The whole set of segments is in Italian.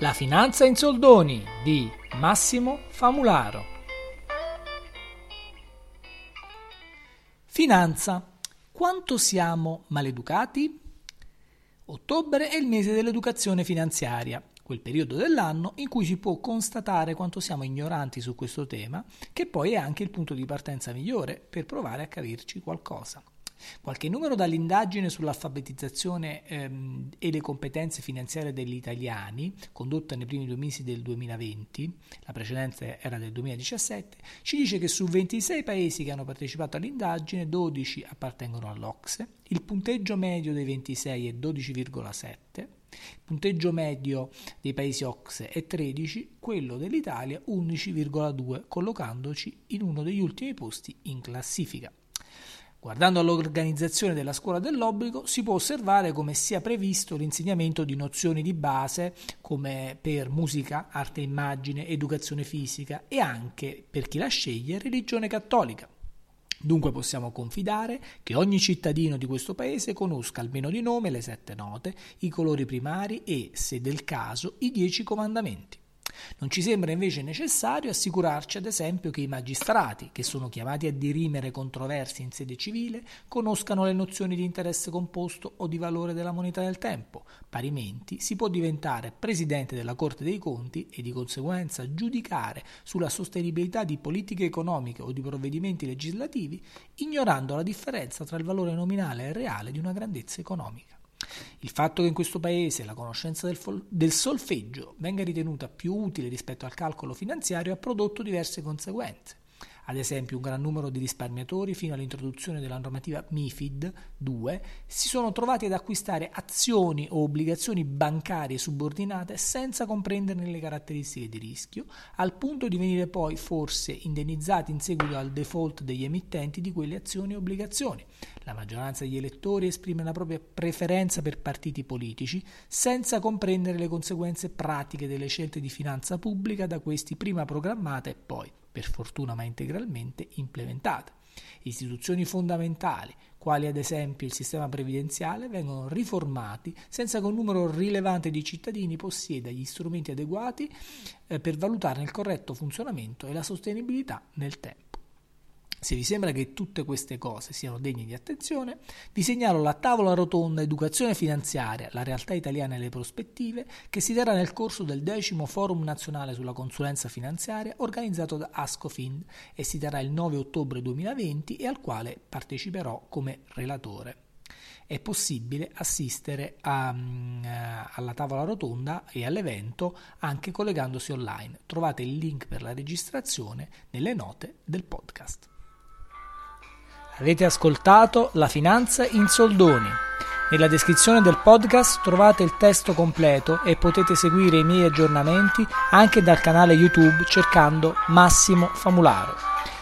La finanza in soldoni di Massimo Famularo. Finanza. Quanto siamo maleducati? Ottobre è il mese dell'educazione finanziaria, quel periodo dell'anno in cui si può constatare quanto siamo ignoranti su questo tema, che poi è anche il punto di partenza migliore per provare a capirci qualcosa. Qualche numero dall'indagine sull'alfabetizzazione ehm, e le competenze finanziarie degli italiani, condotta nei primi due mesi del 2020, la precedente era del 2017, ci dice che su 26 paesi che hanno partecipato all'indagine, 12 appartengono all'Ocse, il punteggio medio dei 26 è 12,7, il punteggio medio dei paesi OXE è 13, quello dell'Italia 11,2, collocandoci in uno degli ultimi posti in classifica. Guardando all'organizzazione della scuola dell'obbligo si può osservare come sia previsto l'insegnamento di nozioni di base come per musica, arte e immagine, educazione fisica e anche, per chi la sceglie, religione cattolica. Dunque possiamo confidare che ogni cittadino di questo paese conosca almeno di nome le sette note, i colori primari e, se del caso, i dieci comandamenti. Non ci sembra invece necessario assicurarci ad esempio che i magistrati, che sono chiamati a dirimere controversie in sede civile, conoscano le nozioni di interesse composto o di valore della moneta del tempo. Parimenti si può diventare presidente della Corte dei Conti e di conseguenza giudicare sulla sostenibilità di politiche economiche o di provvedimenti legislativi, ignorando la differenza tra il valore nominale e reale di una grandezza economica. Il fatto che in questo paese la conoscenza del, fol- del, solfeggio venga ritenuta più utile rispetto al calcolo finanziario ha prodotto diverse conseguenze. Ad esempio, un gran numero di risparmiatori, fino all'introduzione della normativa MIFID 2, si sono trovati ad acquistare azioni o obbligazioni bancarie subordinate senza comprenderne le caratteristiche di rischio, al punto di venire poi forse indennizzati in seguito al default degli emittenti di quelle azioni e obbligazioni. La maggioranza degli elettori esprime la propria preferenza per partiti politici senza comprendere le conseguenze pratiche delle scelte di finanza pubblica da questi prima programmate e poi per fortuna ma integralmente, implementate. Istituzioni fondamentali, quali ad esempio il sistema previdenziale, vengono riformati senza che un numero rilevante di cittadini possieda gli strumenti adeguati eh, per valutarne il corretto funzionamento e la sostenibilità nel tempo. Se vi sembra che tutte queste cose siano degne di attenzione, vi segnalo la tavola rotonda Educazione finanziaria, la realtà italiana e le prospettive, che si terrà nel corso del decimo Forum nazionale sulla consulenza finanziaria organizzato da Ascofin e si terrà il 9 ottobre 2020 e al quale parteciperò come relatore. È possibile assistere a, mm, alla tavola rotonda e all'evento anche collegandosi online. Trovate il link per la registrazione nelle note del podcast. Avete ascoltato La finanza in soldoni. Nella descrizione del podcast trovate il testo completo e potete seguire i miei aggiornamenti anche dal canale YouTube cercando Massimo Famularo.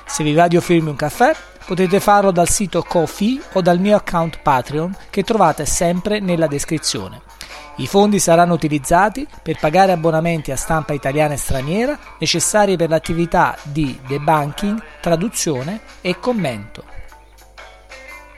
Se vi va di offrirmi un caffè, potete farlo dal sito Kofi o dal mio account Patreon che trovate sempre nella descrizione. I fondi saranno utilizzati per pagare abbonamenti a stampa italiana e straniera necessari per l'attività di debunking, traduzione e commento.